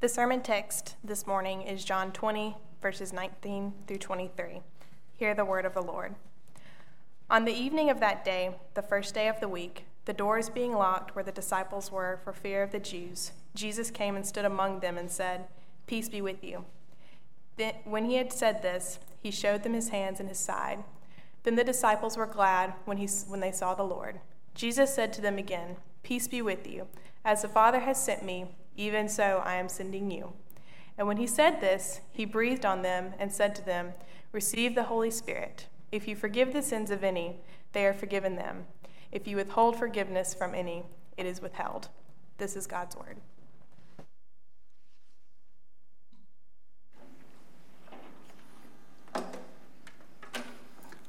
The sermon text this morning is John 20, verses 19 through 23. Hear the word of the Lord. On the evening of that day, the first day of the week, the doors being locked where the disciples were for fear of the Jews, Jesus came and stood among them and said, Peace be with you. Then, when he had said this, he showed them his hands and his side. Then the disciples were glad when, he, when they saw the Lord. Jesus said to them again, Peace be with you. As the Father has sent me, even so I am sending you. And when he said this, he breathed on them and said to them, Receive the Holy Spirit. If you forgive the sins of any, they are forgiven them. If you withhold forgiveness from any, it is withheld. This is God's word.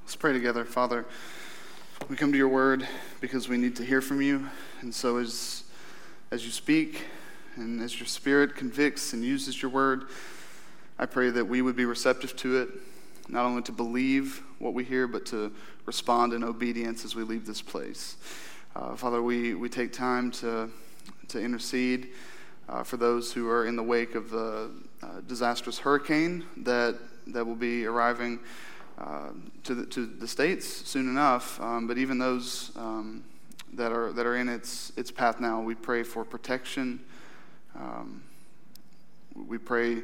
Let's pray together. Father, we come to your word because we need to hear from you. And so as, as you speak and as your spirit convicts and uses your word, I pray that we would be receptive to it, not only to believe what we hear, but to respond in obedience as we leave this place. Uh, Father, we, we take time to, to intercede uh, for those who are in the wake of the uh, disastrous hurricane that, that will be arriving uh, to, the, to the states soon enough. Um, but even those um, that, are, that are in its, its path now, we pray for protection. Um, we pray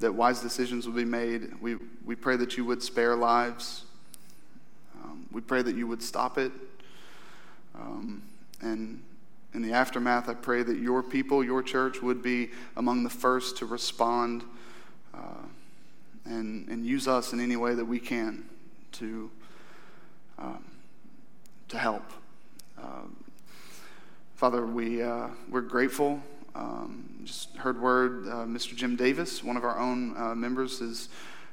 that wise decisions will be made. We, we pray that you would spare lives. Um, we pray that you would stop it. Um, and in the aftermath, I pray that your people, your church, would be among the first to respond uh, and, and use us in any way that we can to, um, to help. Uh, Father, we, uh, we're grateful. Um, just heard word uh, Mr. Jim Davis, one of our own uh, members, is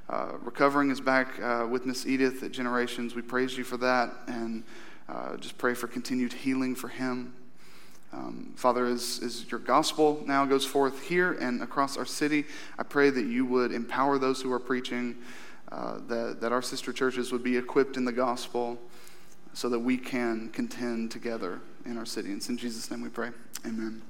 uh, recovering, is back uh, with Miss Edith at Generations. We praise you for that and uh, just pray for continued healing for him. Um, Father, as, as your gospel now goes forth here and across our city, I pray that you would empower those who are preaching, uh, that, that our sister churches would be equipped in the gospel so that we can contend together in our city. And it's in Jesus' name we pray. Amen.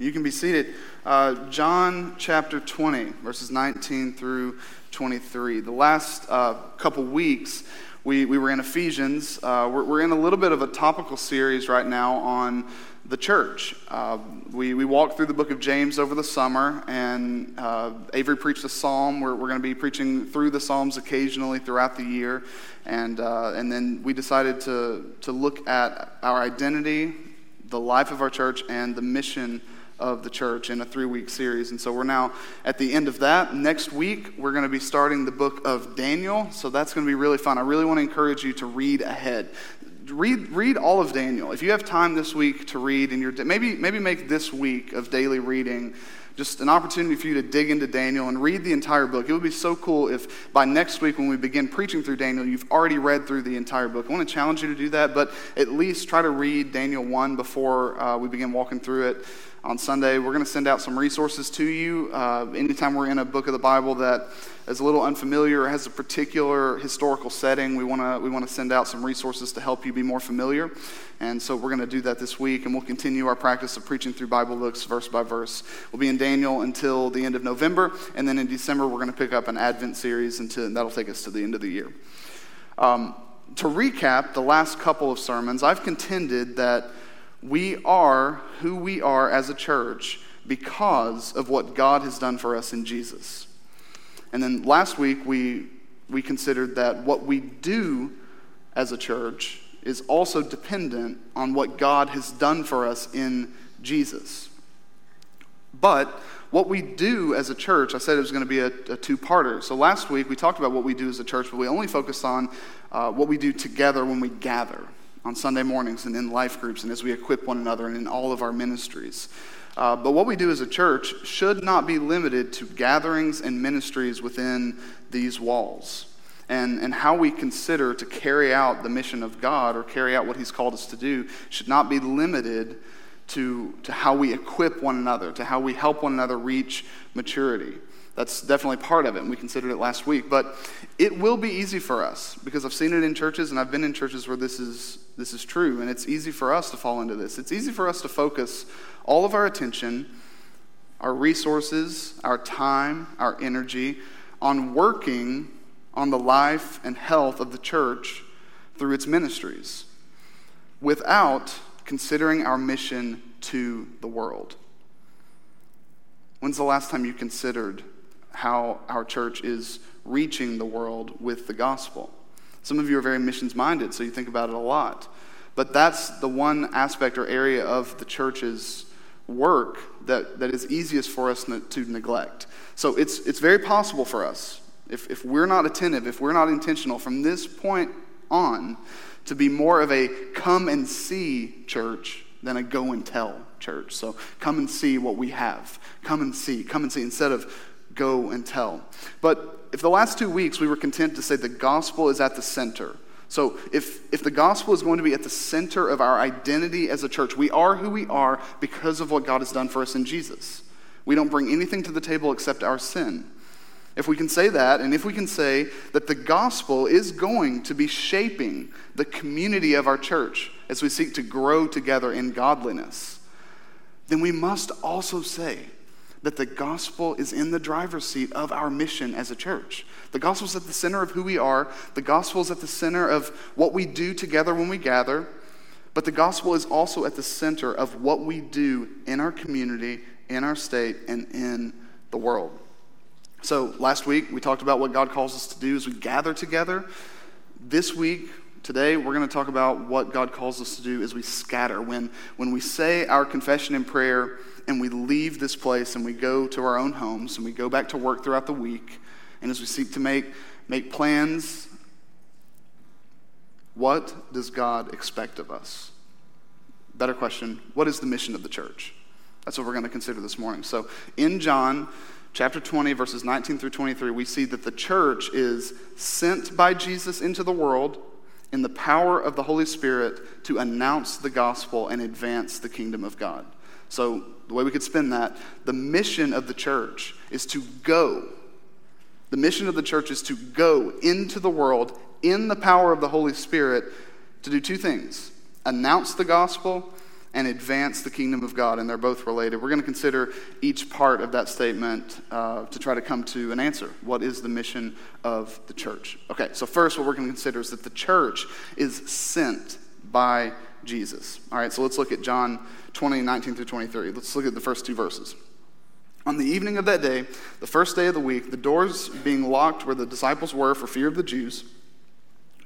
You can be seated. Uh, John chapter 20, verses 19 through 23. The last uh, couple weeks, we, we were in Ephesians. Uh, we're, we're in a little bit of a topical series right now on the church. Uh, we, we walked through the book of James over the summer, and uh, Avery preached a psalm. We're, we're going to be preaching through the psalms occasionally throughout the year. And, uh, and then we decided to, to look at our identity, the life of our church, and the mission of the church in a three week series. And so we're now at the end of that. Next week, we're going to be starting the book of Daniel. So that's going to be really fun. I really want to encourage you to read ahead. Read, read all of Daniel. If you have time this week to read, in your maybe, maybe make this week of daily reading just an opportunity for you to dig into Daniel and read the entire book. It would be so cool if by next week, when we begin preaching through Daniel, you've already read through the entire book. I want to challenge you to do that, but at least try to read Daniel 1 before uh, we begin walking through it on Sunday. We're going to send out some resources to you. Uh, anytime we're in a book of the Bible that is a little unfamiliar or has a particular historical setting, we want to we want to send out some resources to help you be more familiar. And so we're going to do that this week, and we'll continue our practice of preaching through Bible books verse by verse. We'll be in Daniel until the end of November, and then in December we're going to pick up an Advent series, until, and that'll take us to the end of the year. Um, to recap the last couple of sermons, I've contended that we are who we are as a church because of what God has done for us in Jesus. And then last week, we, we considered that what we do as a church is also dependent on what God has done for us in Jesus. But what we do as a church, I said it was going to be a, a two parter. So last week we talked about what we do as a church, but we only focused on uh, what we do together when we gather on Sunday mornings and in life groups and as we equip one another and in all of our ministries. Uh, but what we do as a church should not be limited to gatherings and ministries within these walls. And, and how we consider to carry out the mission of God or carry out what He's called us to do should not be limited to, to how we equip one another, to how we help one another reach maturity. That's definitely part of it, and we considered it last week. But it will be easy for us because I've seen it in churches, and I've been in churches where this is, this is true, and it's easy for us to fall into this. It's easy for us to focus all of our attention our resources, our time, our energy on working on the life and health of the church through its ministries without considering our mission to the world. When's the last time you considered how our church is reaching the world with the gospel? Some of you are very missions minded, so you think about it a lot. But that's the one aspect or area of the church's work that, that is easiest for us to neglect. So it's, it's very possible for us, if, if we're not attentive, if we're not intentional from this point on, to be more of a come and see church than a go and tell church. So come and see what we have. Come and see. Come and see instead of go and tell. But if the last two weeks we were content to say the gospel is at the center, so if, if the gospel is going to be at the center of our identity as a church, we are who we are because of what God has done for us in Jesus. We don't bring anything to the table except our sin. If we can say that, and if we can say that the gospel is going to be shaping the community of our church as we seek to grow together in godliness, then we must also say that the gospel is in the driver's seat of our mission as a church. The gospel is at the center of who we are, the gospel is at the center of what we do together when we gather, but the gospel is also at the center of what we do in our community, in our state, and in the world. So, last week we talked about what God calls us to do as we gather together. This week, today, we're going to talk about what God calls us to do as we scatter. When, when we say our confession and prayer, and we leave this place and we go to our own homes and we go back to work throughout the week, and as we seek to make, make plans, what does God expect of us? Better question what is the mission of the church? That's what we're going to consider this morning. So, in John chapter 20, verses 19 through 23, we see that the church is sent by Jesus into the world in the power of the Holy Spirit to announce the gospel and advance the kingdom of God. So, the way we could spin that, the mission of the church is to go. The mission of the church is to go into the world in the power of the Holy Spirit to do two things announce the gospel and advance the kingdom of God, and they're both related. We're going to consider each part of that statement uh, to try to come to an answer. What is the mission of the church? Okay, so first, what we're going to consider is that the church is sent by Jesus. All right, so let's look at John 20, 19 through 23. Let's look at the first two verses. On the evening of that day, the first day of the week, the doors being locked where the disciples were for fear of the Jews,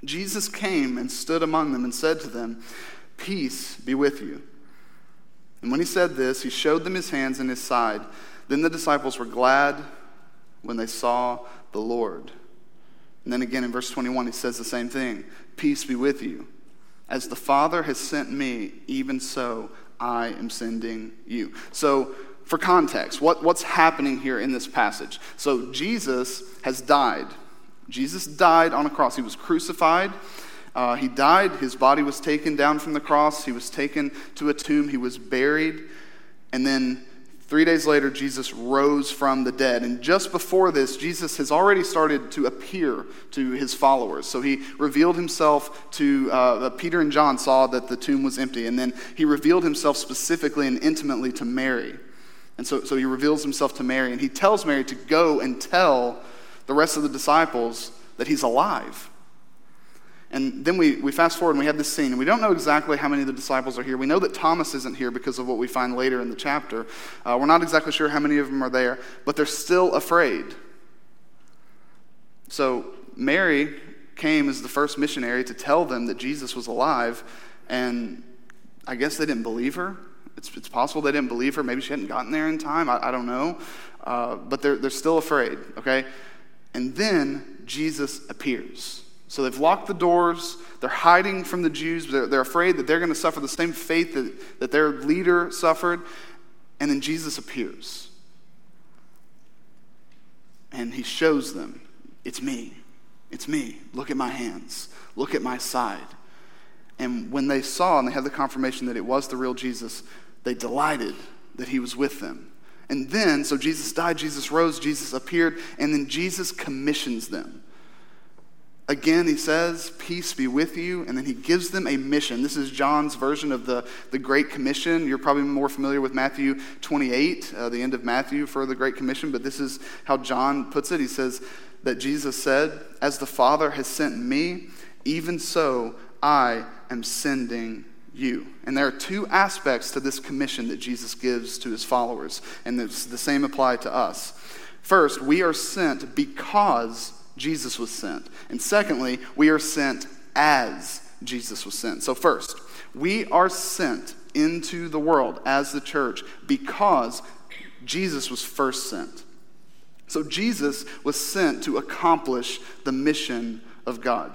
Jesus came and stood among them and said to them, Peace be with you. And when he said this, he showed them his hands and his side. Then the disciples were glad when they saw the Lord. And then again in verse 21, he says the same thing Peace be with you. As the Father has sent me, even so I am sending you. So, for context, what, what's happening here in this passage? So, Jesus has died. Jesus died on a cross. He was crucified. Uh, he died. His body was taken down from the cross. He was taken to a tomb. He was buried. And then Three days later, Jesus rose from the dead. And just before this, Jesus has already started to appear to his followers. So he revealed himself to uh, Peter and John, saw that the tomb was empty. And then he revealed himself specifically and intimately to Mary. And so, so he reveals himself to Mary. And he tells Mary to go and tell the rest of the disciples that he's alive. And then we, we fast forward and we have this scene, and we don't know exactly how many of the disciples are here. We know that Thomas isn't here because of what we find later in the chapter. Uh, we're not exactly sure how many of them are there, but they're still afraid. So Mary came as the first missionary to tell them that Jesus was alive, and I guess they didn't believe her. It's, it's possible they didn't believe her. Maybe she hadn't gotten there in time. I, I don't know. Uh, but they're, they're still afraid, okay? And then Jesus appears. So they've locked the doors. They're hiding from the Jews. They're, they're afraid that they're going to suffer the same fate that, that their leader suffered. And then Jesus appears. And he shows them it's me. It's me. Look at my hands. Look at my side. And when they saw and they had the confirmation that it was the real Jesus, they delighted that he was with them. And then, so Jesus died, Jesus rose, Jesus appeared, and then Jesus commissions them. Again, he says, Peace be with you. And then he gives them a mission. This is John's version of the, the Great Commission. You're probably more familiar with Matthew 28, uh, the end of Matthew for the Great Commission, but this is how John puts it. He says that Jesus said, As the Father has sent me, even so I am sending you. And there are two aspects to this commission that Jesus gives to his followers, and the same apply to us. First, we are sent because Jesus was sent. And secondly, we are sent as Jesus was sent. So, first, we are sent into the world as the church because Jesus was first sent. So, Jesus was sent to accomplish the mission of God.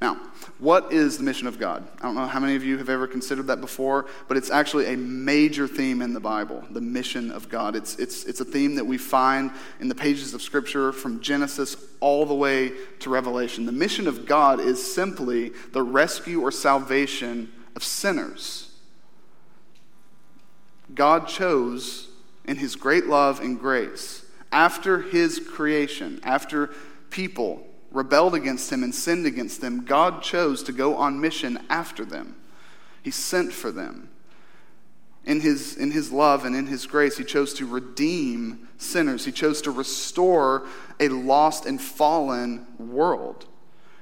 Now, what is the mission of God? I don't know how many of you have ever considered that before, but it's actually a major theme in the Bible, the mission of God. It's, it's, it's a theme that we find in the pages of Scripture from Genesis all the way to Revelation. The mission of God is simply the rescue or salvation of sinners. God chose, in His great love and grace, after His creation, after people rebelled against him and sinned against them, God chose to go on mission after them. He sent for them. In his, in his love and in his grace, he chose to redeem sinners. He chose to restore a lost and fallen world.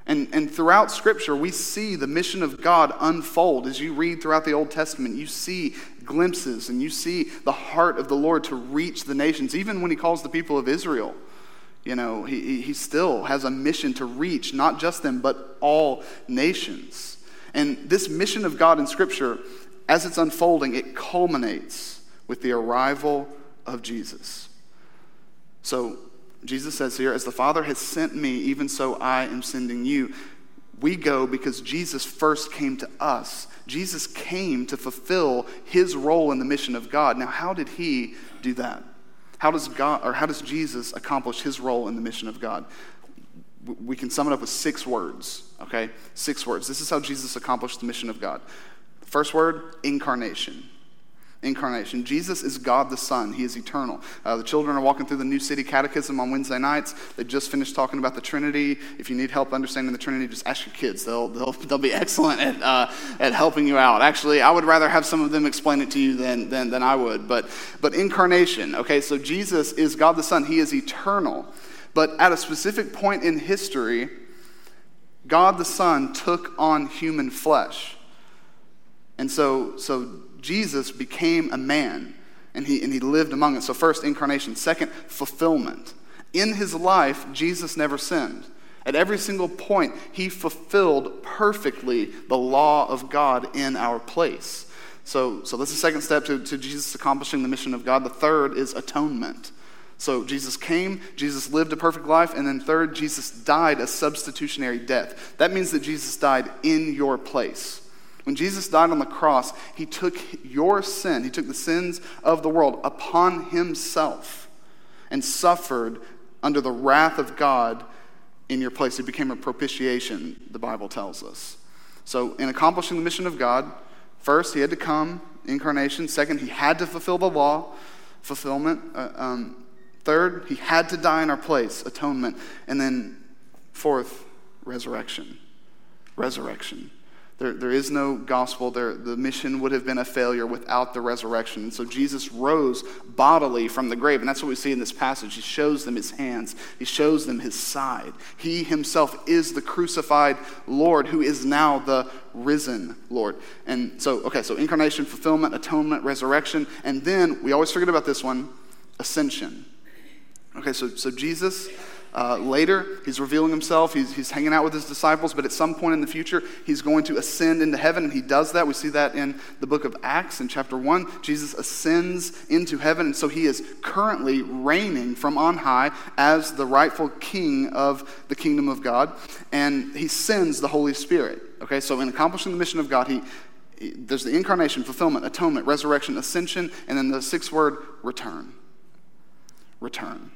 And, and throughout Scripture, we see the mission of God unfold. As you read throughout the Old Testament, you see glimpses and you see the heart of the Lord to reach the nations, even when he calls the people of Israel you know, he, he still has a mission to reach not just them, but all nations. And this mission of God in Scripture, as it's unfolding, it culminates with the arrival of Jesus. So, Jesus says here, As the Father has sent me, even so I am sending you. We go because Jesus first came to us. Jesus came to fulfill his role in the mission of God. Now, how did he do that? How does God or how does Jesus accomplish his role in the mission of God? We can sum it up with six words, okay? Six words. This is how Jesus accomplished the mission of God. First word, incarnation incarnation. Jesus is God the Son, He is eternal. Uh, the children are walking through the New City Catechism on Wednesday nights. They just finished talking about the Trinity. If you need help understanding the Trinity, just ask your kids. They'll, they'll, they'll be excellent at, uh, at helping you out. Actually, I would rather have some of them explain it to you than, than, than I would. But, but incarnation, okay, so Jesus is God the Son, He is eternal. But at a specific point in history, God the Son took on human flesh. And so, so Jesus became a man and he, and he lived among us. So, first, incarnation. Second, fulfillment. In his life, Jesus never sinned. At every single point, he fulfilled perfectly the law of God in our place. So, so that's the second step to, to Jesus accomplishing the mission of God. The third is atonement. So Jesus came, Jesus lived a perfect life, and then third, Jesus died a substitutionary death. That means that Jesus died in your place. When Jesus died on the cross, he took your sin, he took the sins of the world upon himself and suffered under the wrath of God in your place. He became a propitiation, the Bible tells us. So, in accomplishing the mission of God, first, he had to come, incarnation. Second, he had to fulfill the law, fulfillment. Uh, um, third, he had to die in our place, atonement. And then, fourth, resurrection. Resurrection. There, there is no gospel. There, the mission would have been a failure without the resurrection. And so Jesus rose bodily from the grave. And that's what we see in this passage. He shows them his hands, he shows them his side. He himself is the crucified Lord who is now the risen Lord. And so, okay, so incarnation, fulfillment, atonement, resurrection. And then we always forget about this one ascension. Okay, so, so Jesus uh, later, he's revealing himself. He's, he's hanging out with his disciples, but at some point in the future, he's going to ascend into heaven, and he does that. We see that in the book of Acts in chapter 1. Jesus ascends into heaven, and so he is currently reigning from on high as the rightful king of the kingdom of God, and he sends the Holy Spirit. Okay, so in accomplishing the mission of God, he, he there's the incarnation, fulfillment, atonement, resurrection, ascension, and then the sixth word, return. Return.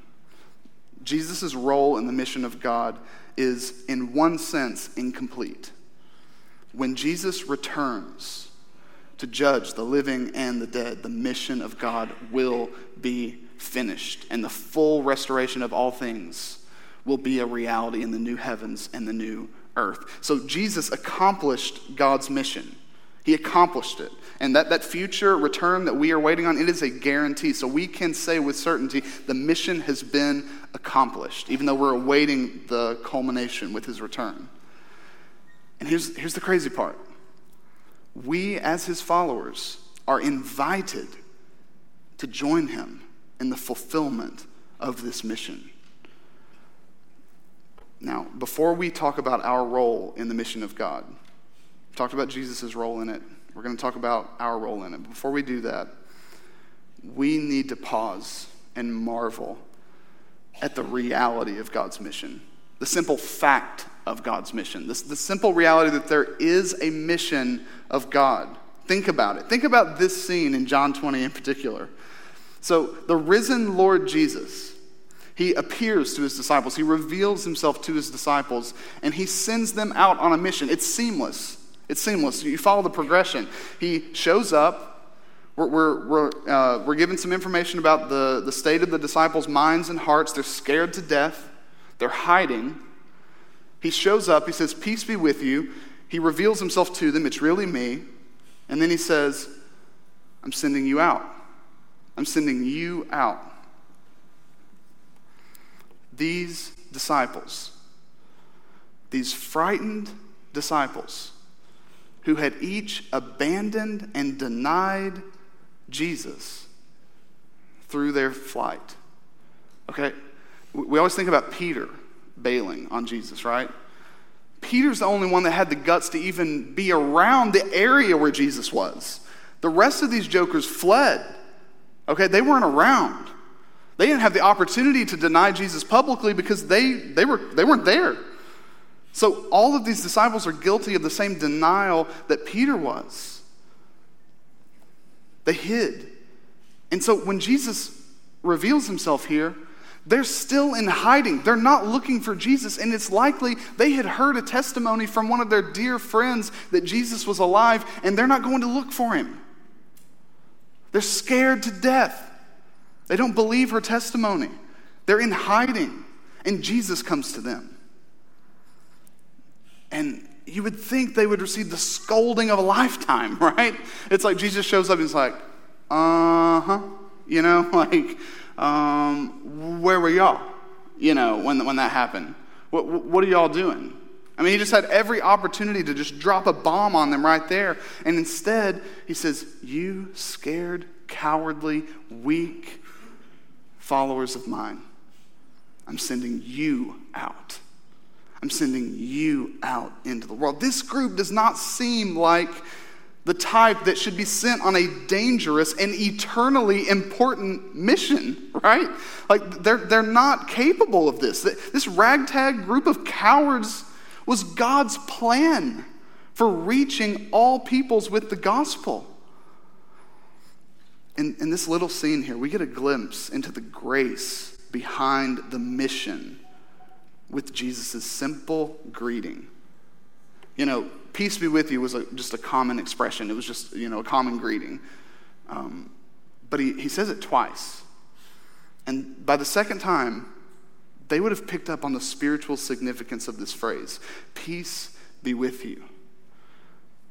Jesus' role in the mission of God is, in one sense, incomplete. When Jesus returns to judge the living and the dead, the mission of God will be finished, and the full restoration of all things will be a reality in the new heavens and the new earth. So Jesus accomplished God's mission. He accomplished it. And that, that future return that we are waiting on, it is a guarantee. So we can say with certainty the mission has been accomplished, even though we're awaiting the culmination with his return. And here's, here's the crazy part we, as his followers, are invited to join him in the fulfillment of this mission. Now, before we talk about our role in the mission of God, talked about Jesus' role in it. We're going to talk about our role in it. Before we do that, we need to pause and marvel at the reality of God's mission, the simple fact of God's mission, the, the simple reality that there is a mission of God. Think about it. Think about this scene in John 20 in particular. So, the risen Lord Jesus, he appears to his disciples, he reveals himself to his disciples, and he sends them out on a mission. It's seamless. It's seamless. You follow the progression. He shows up. We're, we're, we're, uh, we're given some information about the, the state of the disciples' minds and hearts. They're scared to death, they're hiding. He shows up. He says, Peace be with you. He reveals himself to them. It's really me. And then he says, I'm sending you out. I'm sending you out. These disciples, these frightened disciples, who had each abandoned and denied Jesus through their flight. Okay? We always think about Peter bailing on Jesus, right? Peter's the only one that had the guts to even be around the area where Jesus was. The rest of these jokers fled. Okay, they weren't around. They didn't have the opportunity to deny Jesus publicly because they, they, were, they weren't there. So all of these disciples are guilty of the same denial that Peter was. They hid. And so when Jesus reveals himself here, they're still in hiding. They're not looking for Jesus, and it's likely they had heard a testimony from one of their dear friends that Jesus was alive, and they're not going to look for him. They're scared to death. They don't believe her testimony. They're in hiding, and Jesus comes to them. And you would think they would receive the scolding of a lifetime, right? It's like Jesus shows up and he's like, uh huh, you know, like, um, where were y'all, you know, when, when that happened? What, what are y'all doing? I mean, he just had every opportunity to just drop a bomb on them right there. And instead, he says, You scared, cowardly, weak followers of mine, I'm sending you out. I'm sending you out into the world. This group does not seem like the type that should be sent on a dangerous and eternally important mission, right? Like they're, they're not capable of this. This ragtag group of cowards was God's plan for reaching all peoples with the gospel. In, in this little scene here, we get a glimpse into the grace behind the mission with Jesus' simple greeting. You know, peace be with you was a, just a common expression, it was just, you know, a common greeting. Um, but he, he says it twice. And by the second time, they would have picked up on the spiritual significance of this phrase peace be with you.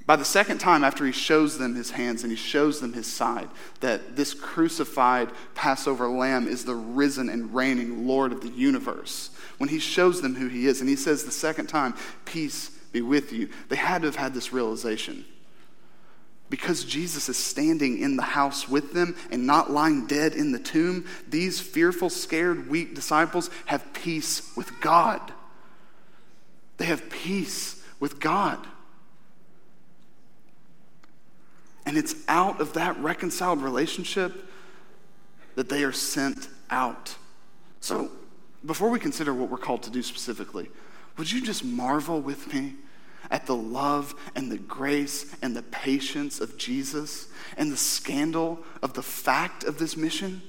By the second time, after he shows them his hands and he shows them his side, that this crucified Passover lamb is the risen and reigning Lord of the universe, when he shows them who he is, and he says the second time, Peace be with you, they had to have had this realization. Because Jesus is standing in the house with them and not lying dead in the tomb, these fearful, scared, weak disciples have peace with God. They have peace with God. And it's out of that reconciled relationship that they are sent out. So, before we consider what we're called to do specifically, would you just marvel with me at the love and the grace and the patience of Jesus and the scandal of the fact of this mission?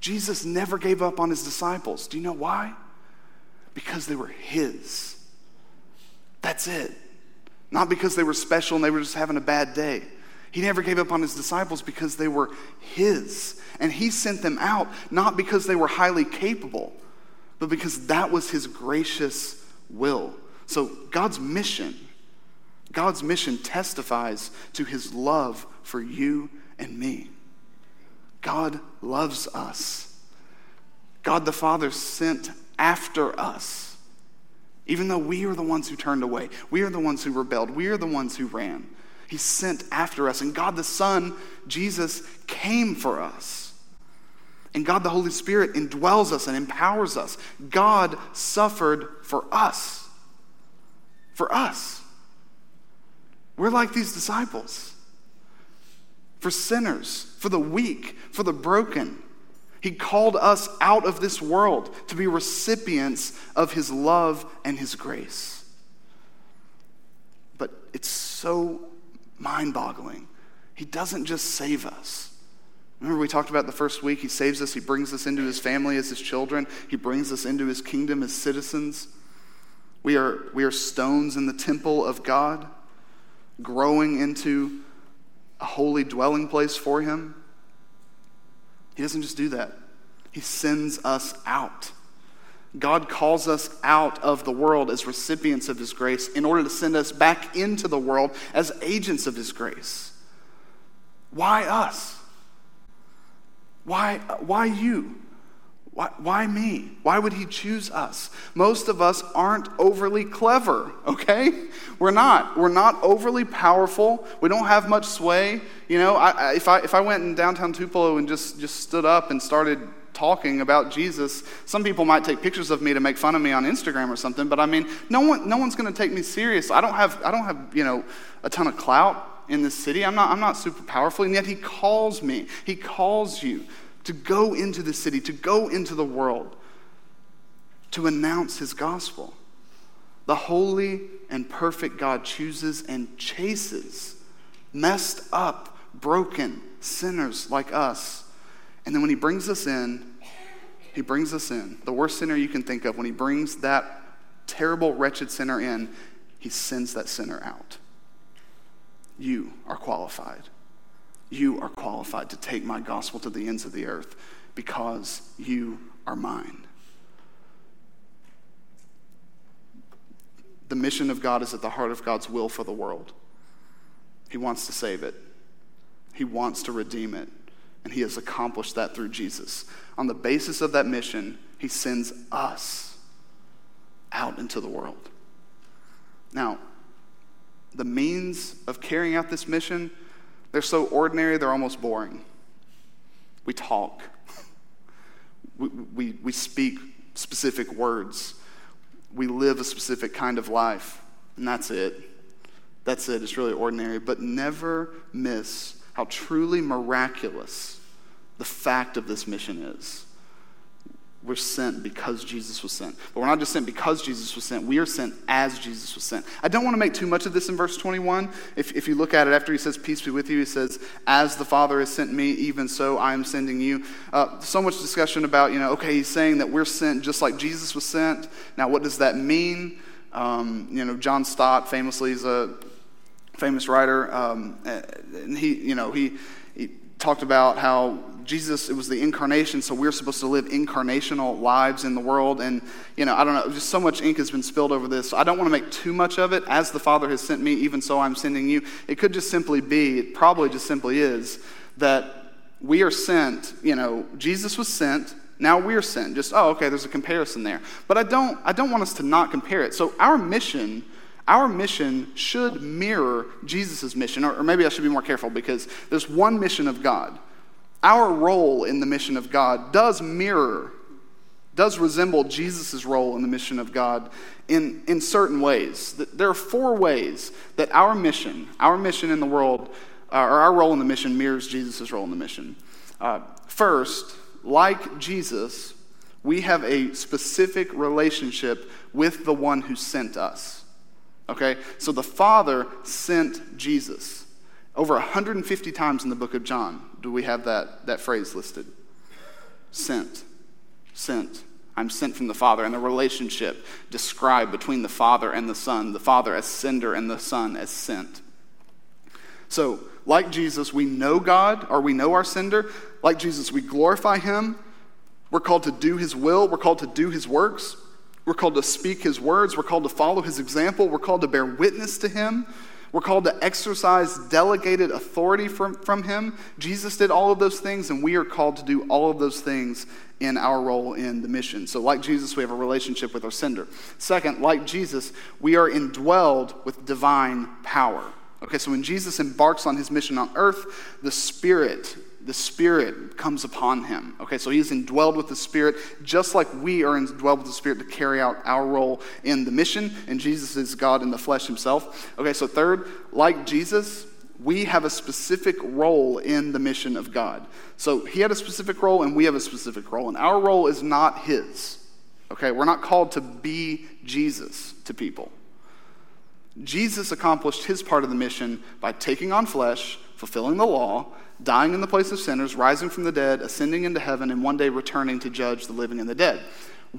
Jesus never gave up on his disciples. Do you know why? Because they were his. That's it. Not because they were special and they were just having a bad day. He never gave up on his disciples because they were his. And he sent them out not because they were highly capable, but because that was his gracious will. So God's mission, God's mission testifies to his love for you and me. God loves us. God the Father sent after us. Even though we are the ones who turned away, we are the ones who rebelled, we are the ones who ran. He sent after us. And God the Son, Jesus, came for us. And God the Holy Spirit indwells us and empowers us. God suffered for us. For us. We're like these disciples. For sinners, for the weak, for the broken. He called us out of this world to be recipients of His love and His grace. But it's so mind boggling. He doesn't just save us. Remember, we talked about the first week. He saves us, He brings us into His family as His children, He brings us into His kingdom as citizens. We are, we are stones in the temple of God, growing into a holy dwelling place for Him. He doesn't just do that, He sends us out. God calls us out of the world as recipients of His grace in order to send us back into the world as agents of His grace. Why us? Why, why you? Why, why, me? Why would he choose us? Most of us aren't overly clever, okay? We're not. We're not overly powerful. We don't have much sway. You know, I, if, I, if I went in downtown Tupelo and just, just stood up and started talking about Jesus, some people might take pictures of me to make fun of me on Instagram or something, but I mean, no, one, no one's going to take me serious. I don't have, I don't have, you know, a ton of clout in this city. I'm not, I'm not super powerful, and yet he calls me. He calls you to go into the city, to go into the world, to announce his gospel. The holy and perfect God chooses and chases messed up, broken sinners like us. And then when he brings us in, he brings us in. The worst sinner you can think of, when he brings that terrible, wretched sinner in, he sends that sinner out. You are qualified. You are qualified to take my gospel to the ends of the earth because you are mine. The mission of God is at the heart of God's will for the world. He wants to save it, He wants to redeem it, and He has accomplished that through Jesus. On the basis of that mission, He sends us out into the world. Now, the means of carrying out this mission they're so ordinary, they're almost boring. We talk, we, we, we speak specific words, we live a specific kind of life, and that's it. That's it. It's really ordinary. But never miss how truly miraculous the fact of this mission is we're sent because Jesus was sent. But we're not just sent because Jesus was sent, we are sent as Jesus was sent. I don't want to make too much of this in verse 21. If, if you look at it after he says, Peace be with you, he says, As the Father has sent me, even so I am sending you. Uh, so much discussion about, you know, okay, he's saying that we're sent just like Jesus was sent. Now, what does that mean? Um, you know, John Stott famously is a famous writer, um, and he, you know, he, he talked about how Jesus, it was the incarnation, so we're supposed to live incarnational lives in the world. And, you know, I don't know, just so much ink has been spilled over this. I don't want to make too much of it. As the Father has sent me, even so I'm sending you. It could just simply be, it probably just simply is, that we are sent, you know, Jesus was sent, now we're sent. Just, oh, okay, there's a comparison there. But I don't, I don't want us to not compare it. So our mission our mission should mirror Jesus' mission, or, maybe I should be more careful because there's one mission of God our role in the mission of God does mirror, does resemble Jesus' role in the mission of God in, in certain ways. There are four ways that our mission, our mission in the world, uh, or our role in the mission mirrors Jesus' role in the mission. Uh, first, like Jesus, we have a specific relationship with the one who sent us. Okay? So the Father sent Jesus. Over 150 times in the book of John do we have that, that phrase listed. Sent. Sent. I'm sent from the Father, and the relationship described between the Father and the Son, the Father as sender and the Son as sent. So, like Jesus, we know God, or we know our sender. Like Jesus, we glorify Him. We're called to do his will. We're called to do his works. We're called to speak his words. We're called to follow his example. We're called to bear witness to him. We're called to exercise delegated authority from, from him. Jesus did all of those things, and we are called to do all of those things in our role in the mission. So, like Jesus, we have a relationship with our sender. Second, like Jesus, we are indwelled with divine power. Okay, so when Jesus embarks on his mission on earth, the Spirit the Spirit comes upon him. Okay, so he's indwelled with the Spirit, just like we are indwelled with the Spirit to carry out our role in the mission, and Jesus is God in the flesh himself. Okay, so third, like Jesus, we have a specific role in the mission of God. So he had a specific role, and we have a specific role, and our role is not his. Okay, we're not called to be Jesus to people. Jesus accomplished his part of the mission by taking on flesh, fulfilling the law, dying in the place of sinners, rising from the dead, ascending into heaven, and one day returning to judge the living and the dead.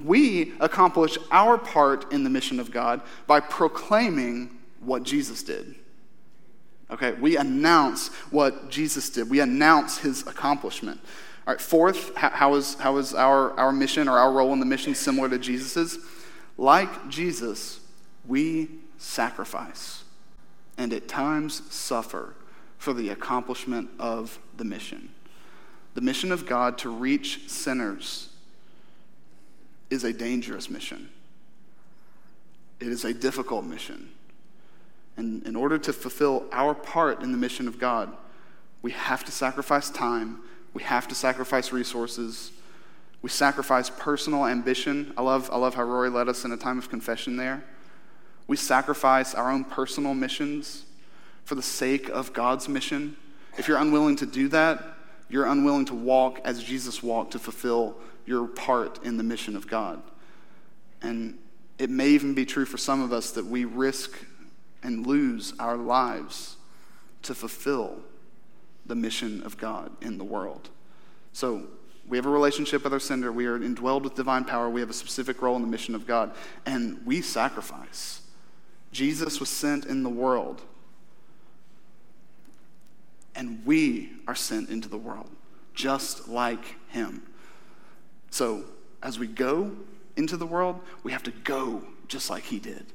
We accomplish our part in the mission of God by proclaiming what Jesus did. Okay, we announce what Jesus did, we announce his accomplishment. All right, fourth, how is, how is our, our mission or our role in the mission similar to Jesus's? Like Jesus, we sacrifice and at times suffer for the accomplishment of the mission. The mission of God to reach sinners is a dangerous mission. It is a difficult mission. And in order to fulfill our part in the mission of God, we have to sacrifice time, we have to sacrifice resources, we sacrifice personal ambition. I love, I love how Rory led us in a time of confession there. We sacrifice our own personal missions for the sake of God's mission, if you're unwilling to do that, you're unwilling to walk as Jesus walked to fulfill your part in the mission of God. And it may even be true for some of us that we risk and lose our lives to fulfill the mission of God in the world. So, we have a relationship with our sender. We are indwelled with divine power. We have a specific role in the mission of God. And we sacrifice. Jesus was sent in the world and we are sent into the world just like him. So, as we go into the world, we have to go just like he did,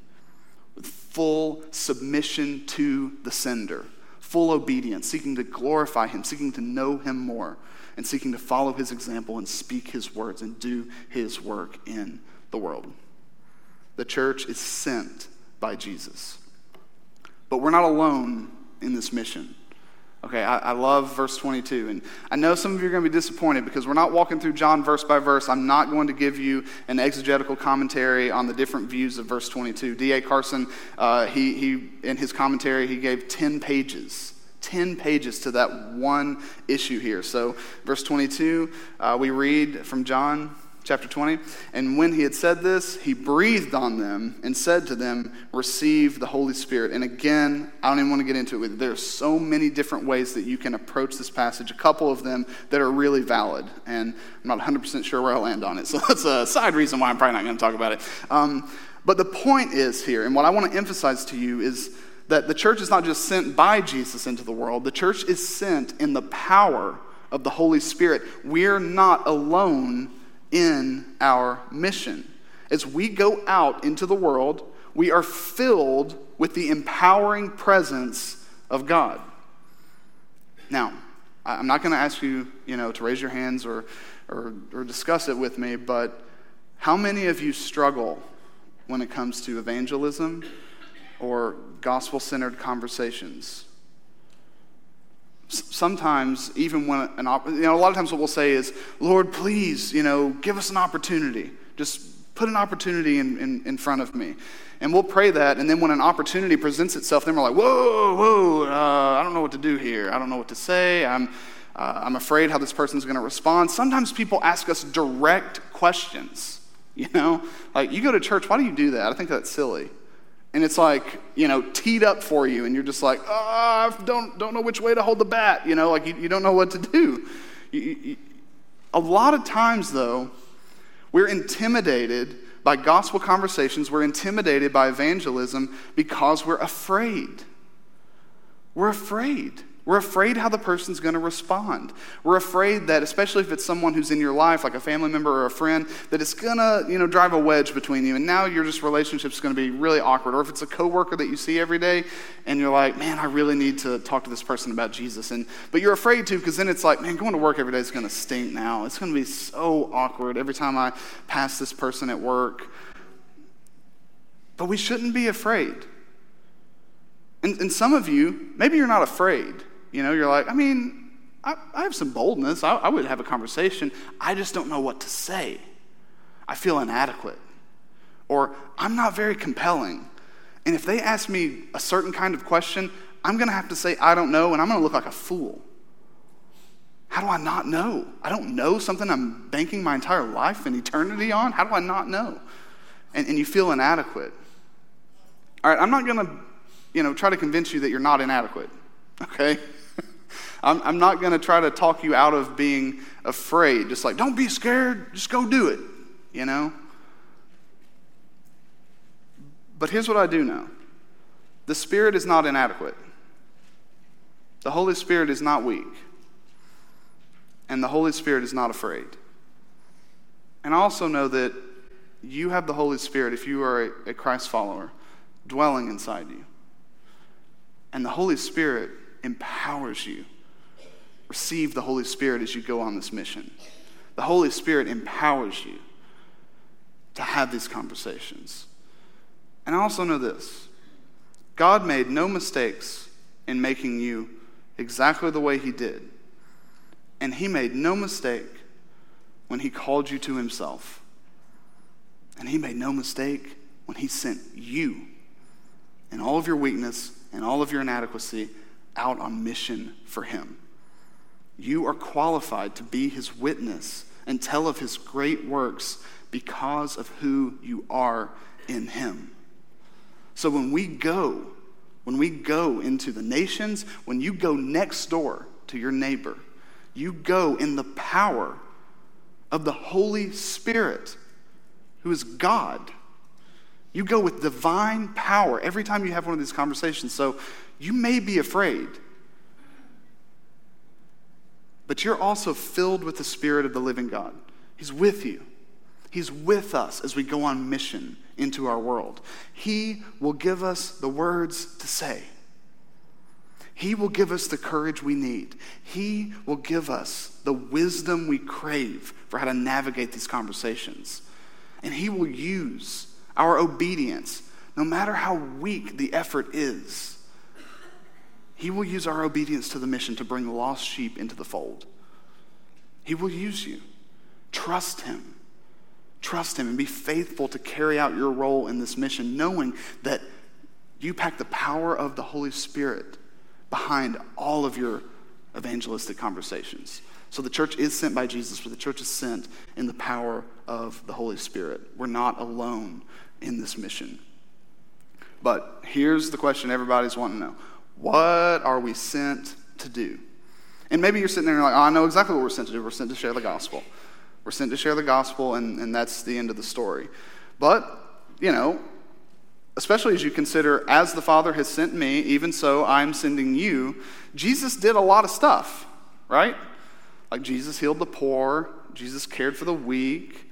with full submission to the sender, full obedience, seeking to glorify him, seeking to know him more, and seeking to follow his example and speak his words and do his work in the world. The church is sent by Jesus. But we're not alone in this mission. Okay, I, I, love verse 22. And I know some of you are going to be disappointed because we're not walking through John verse by verse. I'm not going to give you an exegetical commentary on the different views of verse 22. D.A. Carson, uh, he, he, in his commentary, he gave 10 pages. 10 pages to that one issue here. So, verse 22, uh, we read from John chapter 20. And when he had said this, he breathed on them and said to them, Receive the Holy Spirit. And again, I don't even want to get into it. There are so many different ways that you can approach this passage, a couple of them that are really valid. And I'm not 100% sure where I'll land on it. So that's a side reason why I'm probably not going to talk about it. Um, but the point is here, and what I want to emphasize to you is that the church is not just sent by Jesus into the world, the church is sent in the power of the Holy Spirit. We're not alone in our mission. As we go out into the world, we are filled with the empowering presence of God. Now, I'm not going to ask you, you know, to raise your hands or, or, or discuss it with me, but how many of you struggle when it comes to evangelism or gospel centered conversations? Sometimes even when an you know a lot of times what we'll say is lord please you know give us an opportunity. Just put an opportunity in, in, in front of me. And we'll pray that and then when an opportunity presents itself then we're like whoa whoa uh, i don't know what to do here. I don't know what to say. I'm uh, i'm afraid how this person's going to respond. Sometimes people ask us direct questions you know? Like you go to church why do you do that? I think that's silly and it's like you know teed up for you and you're just like oh, i don't, don't know which way to hold the bat you know like you, you don't know what to do. You, you, a lot of times though we're intimidated by gospel conversations we're intimidated by evangelism because we're afraid. We're afraid We're afraid how the person's going to respond. We're afraid that, especially if it's someone who's in your life, like a family member or a friend, that it's going to, you know, drive a wedge between you. And now your just relationship's going to be really awkward. Or if it's a coworker that you see every day and you're like, man, I really need to talk to this person about Jesus. And, but you're afraid to because then it's like, man, going to work every day is going to stink now. It's going to be so awkward every time I pass this person at work. But we shouldn't be afraid. And, and some of you, maybe you're not afraid. You know, you're like, I mean, I, I have some boldness. I, I would have a conversation. I just don't know what to say. I feel inadequate. Or I'm not very compelling. And if they ask me a certain kind of question, I'm going to have to say, I don't know, and I'm going to look like a fool. How do I not know? I don't know something I'm banking my entire life and eternity on? How do I not know? And, and you feel inadequate. All right, I'm not going to, you know, try to convince you that you're not inadequate, okay? I'm, I'm not going to try to talk you out of being afraid. Just like, don't be scared, just go do it, you know? But here's what I do know the Spirit is not inadequate, the Holy Spirit is not weak, and the Holy Spirit is not afraid. And I also know that you have the Holy Spirit, if you are a, a Christ follower, dwelling inside you. And the Holy Spirit empowers you receive the Holy Spirit as you go on this mission. The Holy Spirit empowers you to have these conversations. And I also know this God made no mistakes in making you exactly the way He did. And He made no mistake when He called you to Himself. And He made no mistake when He sent you in all of your weakness and all of your inadequacy out on mission for Him. You are qualified to be his witness and tell of his great works because of who you are in him. So when we go, when we go into the nations, when you go next door to your neighbor, you go in the power of the Holy Spirit, who is God. You go with divine power every time you have one of these conversations. So you may be afraid but you're also filled with the Spirit of the living God. He's with you. He's with us as we go on mission into our world. He will give us the words to say. He will give us the courage we need. He will give us the wisdom we crave for how to navigate these conversations. And He will use our obedience, no matter how weak the effort is, he will use our obedience to the mission to bring lost sheep into the fold. He will use you. Trust Him. Trust Him and be faithful to carry out your role in this mission, knowing that you pack the power of the Holy Spirit behind all of your evangelistic conversations. So the church is sent by Jesus, but the church is sent in the power of the Holy Spirit. We're not alone in this mission. But here's the question everybody's wanting to know what are we sent to do? And maybe you're sitting there like, oh, I know exactly what we're sent to do. We're sent to share the gospel. We're sent to share the gospel, and, and that's the end of the story. But, you know, especially as you consider, as the Father has sent me, even so I'm sending you, Jesus did a lot of stuff, right? Like Jesus healed the poor, Jesus cared for the weak.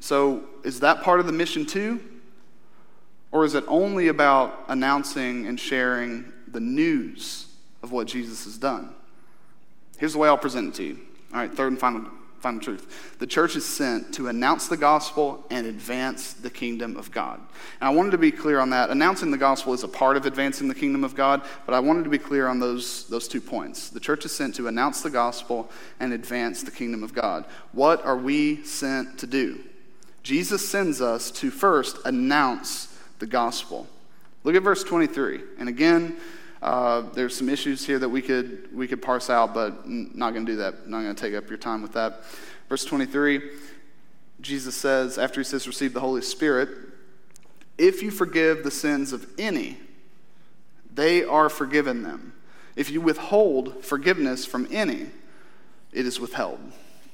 So is that part of the mission too? Or is it only about announcing and sharing the news of what Jesus has done. Here's the way I'll present it to you. All right, third and final, final truth. The church is sent to announce the gospel and advance the kingdom of God. And I wanted to be clear on that. Announcing the gospel is a part of advancing the kingdom of God, but I wanted to be clear on those, those two points. The church is sent to announce the gospel and advance the kingdom of God. What are we sent to do? Jesus sends us to first announce the gospel. Look at verse 23. And again, uh, there's some issues here that we could, we could parse out, but I'm not going to do that. I'm Not going to take up your time with that. Verse 23, Jesus says, after he says, receive the Holy Spirit, if you forgive the sins of any, they are forgiven them. If you withhold forgiveness from any, it is withheld.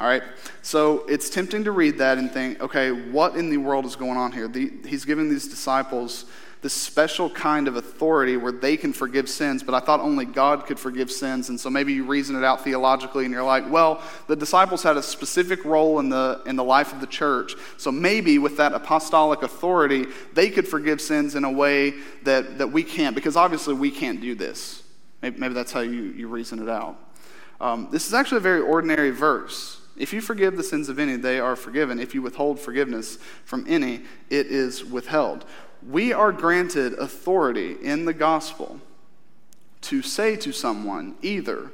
All right? So it's tempting to read that and think, okay, what in the world is going on here? The, he's giving these disciples this special kind of authority where they can forgive sins, but I thought only God could forgive sins. And so maybe you reason it out theologically and you're like, well, the disciples had a specific role in the, in the life of the church. So maybe with that apostolic authority, they could forgive sins in a way that, that we can't, because obviously we can't do this. Maybe, maybe that's how you, you reason it out. Um, this is actually a very ordinary verse. If you forgive the sins of any, they are forgiven. If you withhold forgiveness from any, it is withheld. We are granted authority in the gospel to say to someone either,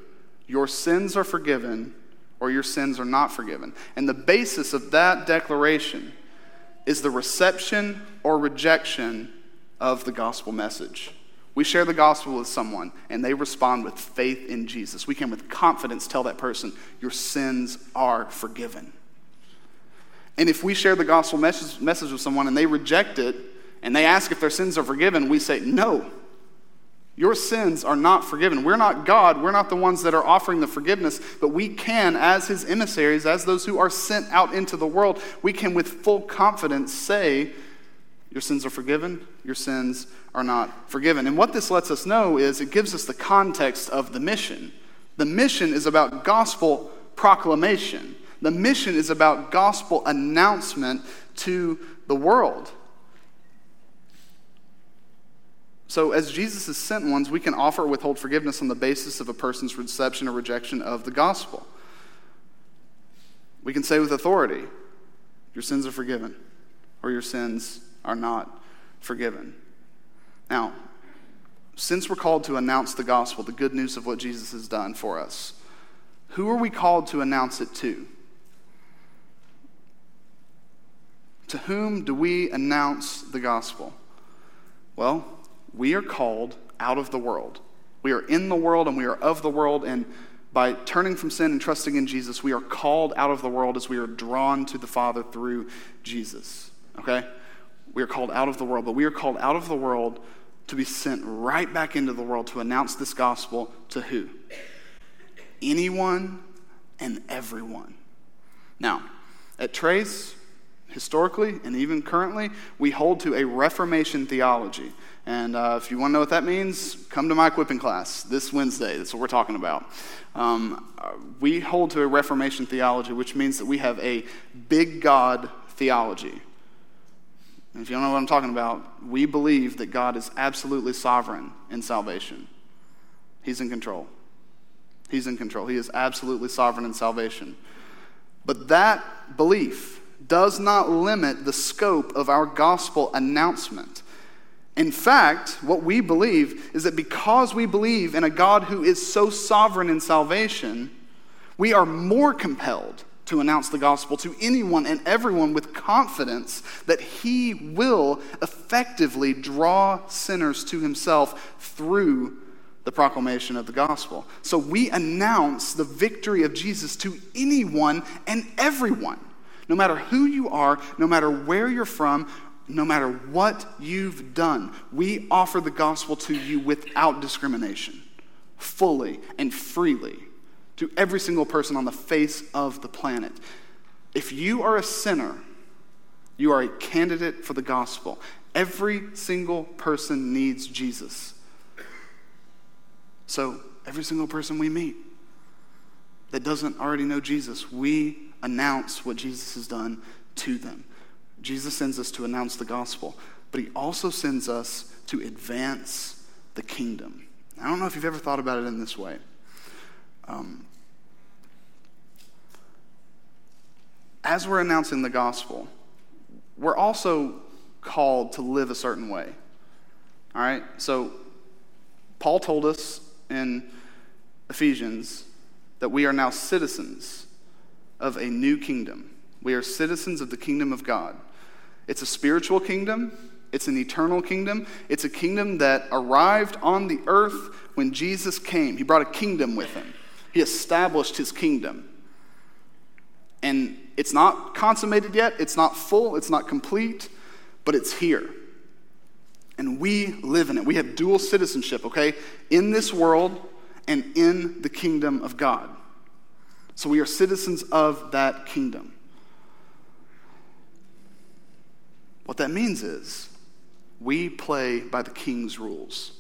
Your sins are forgiven, or your sins are not forgiven. And the basis of that declaration is the reception or rejection of the gospel message. We share the gospel with someone and they respond with faith in Jesus. We can, with confidence, tell that person, Your sins are forgiven. And if we share the gospel message, message with someone and they reject it and they ask if their sins are forgiven, we say, No, your sins are not forgiven. We're not God. We're not the ones that are offering the forgiveness, but we can, as his emissaries, as those who are sent out into the world, we can with full confidence say, Your sins are forgiven, your sins are not forgiven. And what this lets us know is it gives us the context of the mission. The mission is about gospel proclamation, the mission is about gospel announcement to the world. So, as Jesus' has sent ones, we can offer or withhold forgiveness on the basis of a person's reception or rejection of the gospel. We can say with authority, Your sins are forgiven, or your sins are not forgiven. Now, since we're called to announce the gospel, the good news of what Jesus has done for us, who are we called to announce it to? To whom do we announce the gospel? Well, we are called out of the world. We are in the world and we are of the world, and by turning from sin and trusting in Jesus, we are called out of the world as we are drawn to the Father through Jesus. Okay? We are called out of the world, but we are called out of the world to be sent right back into the world to announce this gospel to who? Anyone and everyone. Now, at Trace, historically and even currently, we hold to a Reformation theology. And uh, if you want to know what that means, come to my equipping class this Wednesday. That's what we're talking about. Um, uh, we hold to a Reformation theology, which means that we have a big God theology. And if you don't know what I'm talking about, we believe that God is absolutely sovereign in salvation. He's in control. He's in control. He is absolutely sovereign in salvation. But that belief does not limit the scope of our gospel announcement. In fact, what we believe is that because we believe in a God who is so sovereign in salvation, we are more compelled to announce the gospel to anyone and everyone with confidence that he will effectively draw sinners to himself through the proclamation of the gospel. So we announce the victory of Jesus to anyone and everyone, no matter who you are, no matter where you're from, no matter what you've done. We offer the gospel to you without discrimination, fully and freely to every single person on the face of the planet. If you are a sinner, you are a candidate for the gospel. Every single person needs Jesus. So, every single person we meet that doesn't already know Jesus, we announce what Jesus has done to them. Jesus sends us to announce the gospel, but he also sends us to advance the kingdom. I don't know if you've ever thought about it in this way. Um, as we're announcing the gospel, we're also called to live a certain way. All right? So, Paul told us in Ephesians that we are now citizens of a new kingdom. We are citizens of the kingdom of God. It's a spiritual kingdom, it's an eternal kingdom. It's a kingdom that arrived on the earth when Jesus came. He brought a kingdom with him, he established his kingdom. And it's not consummated yet, it's not full, it's not complete, but it's here. And we live in it. We have dual citizenship, okay? In this world and in the kingdom of God. So we are citizens of that kingdom. What that means is we play by the king's rules.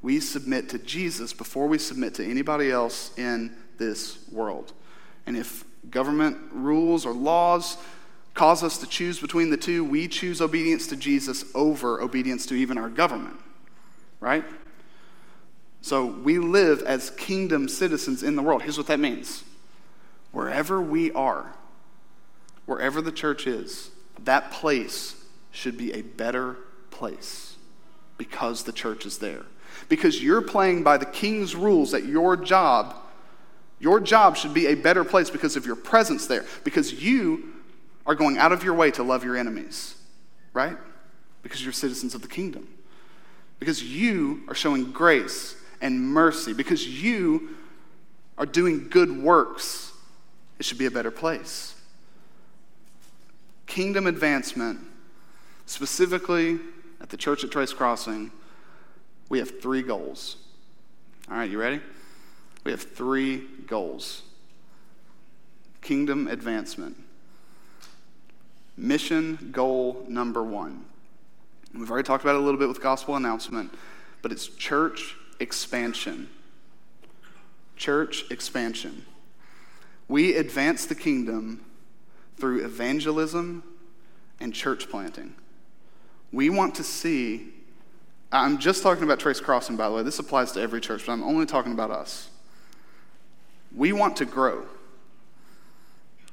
We submit to Jesus before we submit to anybody else in this world. And if government rules or laws cause us to choose between the two, we choose obedience to Jesus over obedience to even our government, right? So we live as kingdom citizens in the world. Here's what that means wherever we are, wherever the church is, that place should be a better place because the church is there. Because you're playing by the king's rules at your job, your job should be a better place because of your presence there. Because you are going out of your way to love your enemies, right? Because you're citizens of the kingdom. Because you are showing grace and mercy, because you are doing good works, it should be a better place. Kingdom advancement, specifically at the church at Trace Crossing, we have three goals. All right, you ready? We have three goals kingdom advancement. Mission goal number one. We've already talked about it a little bit with gospel announcement, but it's church expansion. Church expansion. We advance the kingdom through evangelism and church planting. We want to see, I'm just talking about Trace Crossing, by the way. This applies to every church, but I'm only talking about us. We want to grow.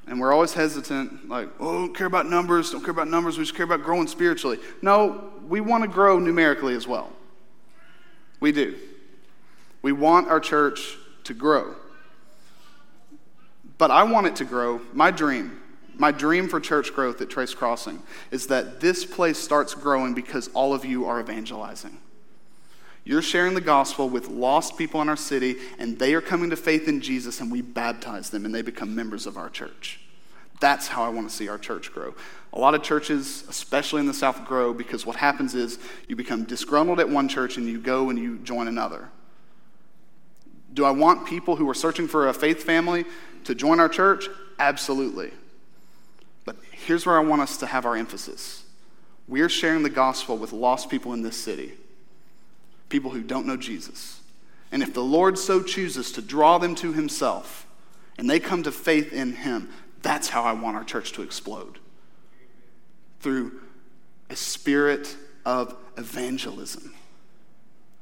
And we're always hesitant, like, oh, don't care about numbers, don't care about numbers, we just care about growing spiritually. No, we want to grow numerically as well. We do. We want our church to grow. But I want it to grow. My dream, my dream for church growth at Trace Crossing is that this place starts growing because all of you are evangelizing. You're sharing the gospel with lost people in our city, and they are coming to faith in Jesus, and we baptize them, and they become members of our church. That's how I want to see our church grow. A lot of churches, especially in the South, grow because what happens is you become disgruntled at one church and you go and you join another. Do I want people who are searching for a faith family to join our church? Absolutely. But here's where I want us to have our emphasis we're sharing the gospel with lost people in this city, people who don't know Jesus. And if the Lord so chooses to draw them to himself and they come to faith in him, that's how I want our church to explode through a spirit of evangelism.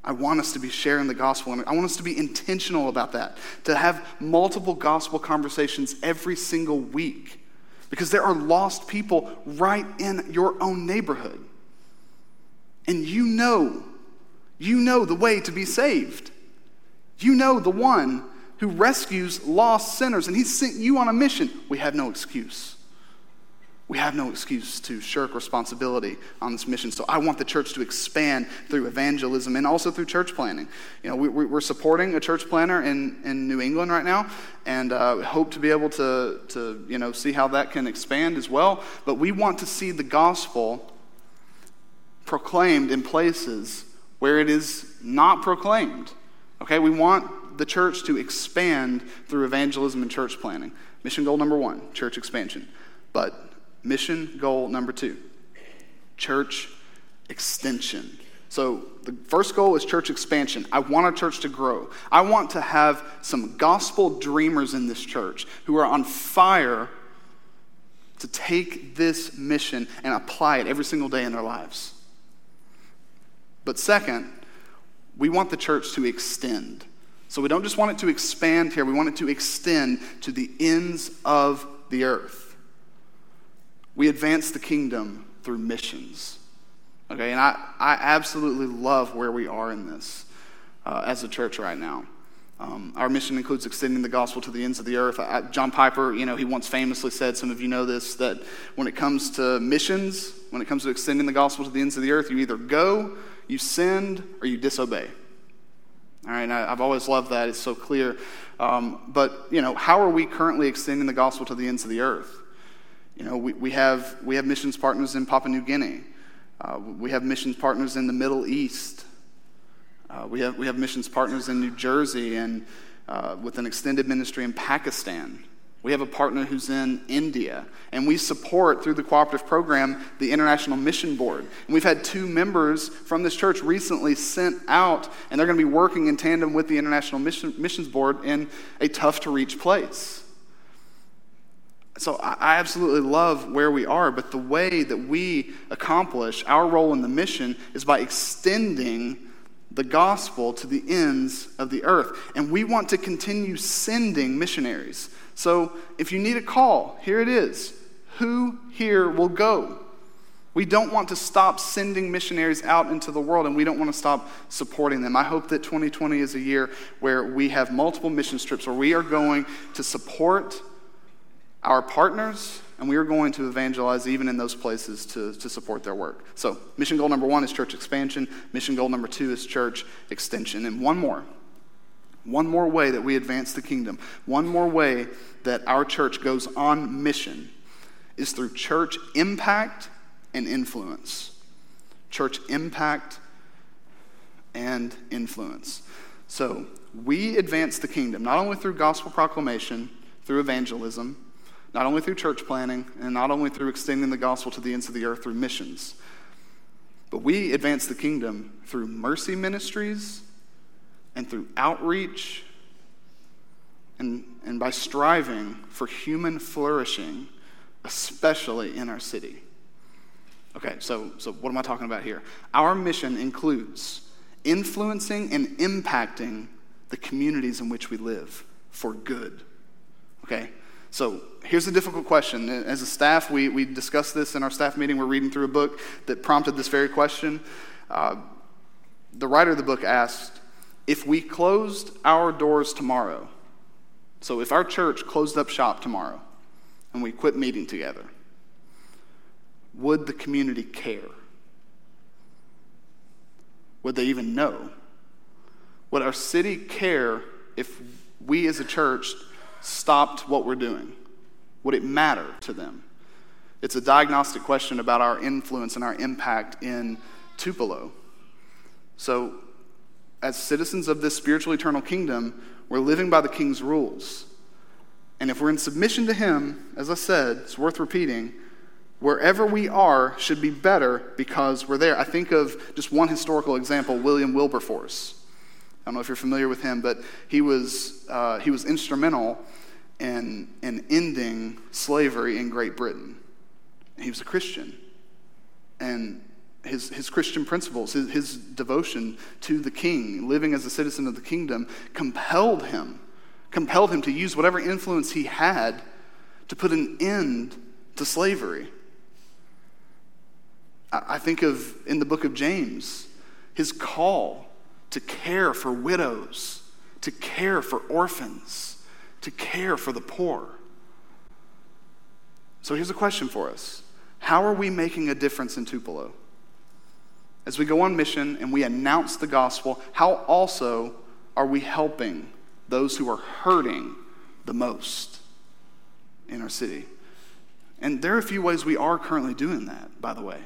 I want us to be sharing the gospel, and I want us to be intentional about that, to have multiple gospel conversations every single week, because there are lost people right in your own neighborhood. And you know, you know the way to be saved. You know the one who rescues lost sinners, and he sent you on a mission. We have no excuse we have no excuse to shirk responsibility on this mission. So I want the church to expand through evangelism and also through church planting. You know, we, are supporting a church planter in, in New England right now, and uh, hope to be able to, to you know see how that can expand as well. But we want to see the gospel proclaimed in places where it is not proclaimed. Okay, we want the church to expand through evangelism and church planting. Mission goal number one: church expansion. But Mission goal number two church extension. So, the first goal is church expansion. I want our church to grow. I want to have some gospel dreamers in this church who are on fire to take this mission and apply it every single day in their lives. But, second, we want the church to extend. So, we don't just want it to expand here, we want it to extend to the ends of the earth. We advance the kingdom through missions. Okay, and I, I absolutely love where we are in this uh, as a church right now. Um, our mission includes extending the gospel to the ends of the earth. I, John Piper, you know, he once famously said, some of you know this, that when it comes to missions, when it comes to extending the gospel to the ends of the earth, you either go, you send, or you disobey. All right, I, have always loved that. It's so clear. Um, but, you know, how are we currently extending the gospel to the ends of the earth? You know, we, we, have, we have missions partners in Papua New Guinea. Uh, we have missions partners in the Middle East. Uh, we, have, we have missions partners in New Jersey and uh, with an extended ministry in Pakistan. We have a partner who's in India, and we support through the cooperative program the International Mission Board. And we've had two members from this church recently sent out, and they're going to be working in tandem with the International Mission, Missions Board in a tough to reach place. So I absolutely love where we are, but the way that we accomplish our role in the mission is by extending the gospel to the ends of the earth. And we want to continue sending missionaries. So if you need a call, here it is. Who here will go? We don't want to stop sending missionaries out into the world and we don't want to stop supporting them. I hope that 2020 is a year where we have multiple mission trips where we are going to support our partners and we are going to evangelize even in those places to, to support their work. So, mission goal number one is church expansion, mission goal number two is church extension. And one more one more way that we advance the kingdom, one more way that our church goes on mission is through church impact and influence. Church impact and influence. So, we advance the kingdom not only through gospel proclamation, through evangelism, not only through church planting, and not only through extending the gospel to the ends of the earth through missions, but we advance the kingdom through mercy ministries and through outreach and, and by striving for human flourishing, especially in our city. Okay, so, so what am I talking about here? Our mission includes influencing and impacting the communities in which we live for good. Okay? So here's a difficult question. As a staff, we, we discussed this in our staff meeting. We're reading through a book that prompted this very question. Uh, the writer of the book asked, if we closed our doors tomorrow, so if our church closed up shop tomorrow and we quit meeting together, would the community care? Would they even know? Would our city care if we as a church stopped what we're doing? Would it matter to them? It's a diagnostic question about our influence and our impact in Tupelo. So as citizens of this spiritual eternal kingdom, we're living by the king's rules. And if we're in submission to him, as I said, it's worth repeating, wherever we are should be better because we're there. I think of just one historical example, William Wilberforce. I don't know if you're familiar with him, but he was, uh, he was instrumental in, in ending slavery in Great Britain. He was a Christian. And his, his Christian principles, his, his devotion to the king, living as a citizen of the kingdom, compelled him, compelled him to use whatever influence he had to put an end to slavery. I, I think of in the book of James, his call to care for widows, to care for orphans, to care for the poor. So here's a question for us How are we making a difference in Tupelo? as we go on mission and we announce the gospel, how also are we helping those who are hurting the most in our city? And there are a few ways we are currently doing that, by the way.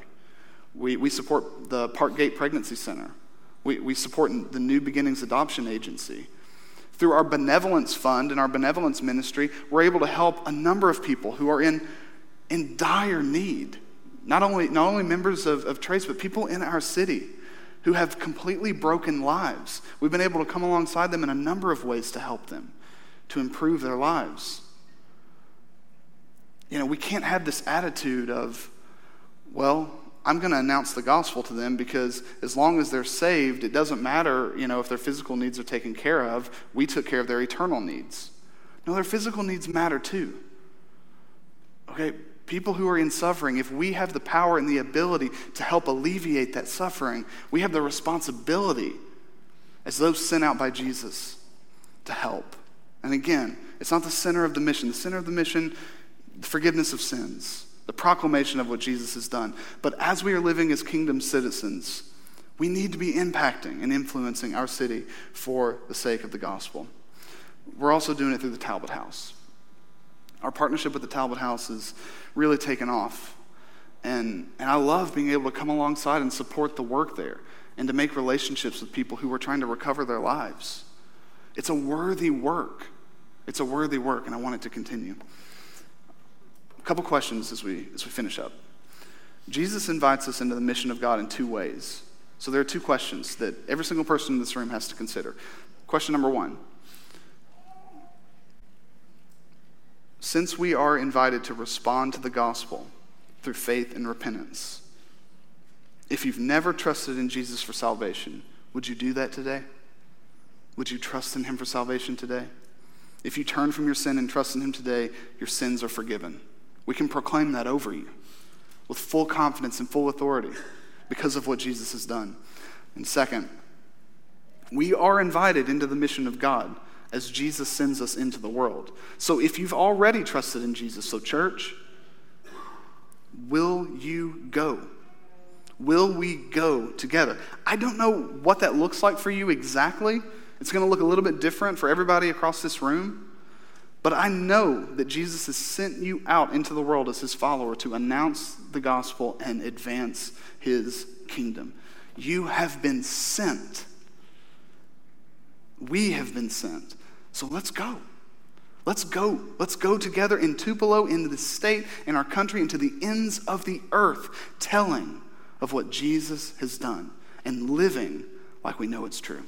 We, we support the Parkgate Pregnancy Center. We, we support the New Beginnings Adoption Agency. Through our benevolence fund and our benevolence ministry, we're able to help a number of people who are in, in dire need not only, not only members of, of Trace, but people in our city who have completely broken lives. We've been able to come alongside them in a number of ways to help them, to improve their lives. You know, we can't have this attitude of, well, I'm going to announce the gospel to them because as long as they're saved, it doesn't matter, you know, if their physical needs are taken care of. We took care of their eternal needs. No, their physical needs matter too. Okay, people who are in suffering, if we have the power and the ability to help alleviate that suffering, we have the responsibility as those sent out by Jesus to help. And again, it's not the center of the mission. The center of the mission, the forgiveness of sins, the proclamation of what Jesus has done. But as we are living as kingdom citizens, we need to be impacting and influencing our city for the sake of the gospel. We're also doing it through the Talbot House. Our partnership with the Talbot House has really taken off. And, and I love being able to come alongside and support the work there and to make relationships with people who are trying to recover their lives. It's a worthy work. It's a worthy work, and I want it to continue. A couple questions as we, as we finish up. Jesus invites us into the mission of God in two ways. So there are two questions that every single person in this room has to consider. Question number one Since we are invited to respond to the gospel through faith and repentance, if you've never trusted in Jesus for salvation, would you do that today? Would you trust in Him for salvation today? If you turn from your sin and trust in Him today, your sins are forgiven. We can proclaim that over you with full confidence and full authority because of what Jesus has done. And second, we are invited into the mission of God as Jesus sends us into the world. So if you've already trusted in Jesus, so church, will you go? Will we go together? I don't know what that looks like for you exactly. It's going to look a little bit different for everybody across this room. But I know that Jesus has sent you out into the world as his follower to announce the gospel and advance his kingdom. You have been sent. We have been sent. So let's go. Let's go. Let's go together in Tupelo, into the state, in our country, into the ends of the earth, telling of what Jesus has done and living like we know it's true.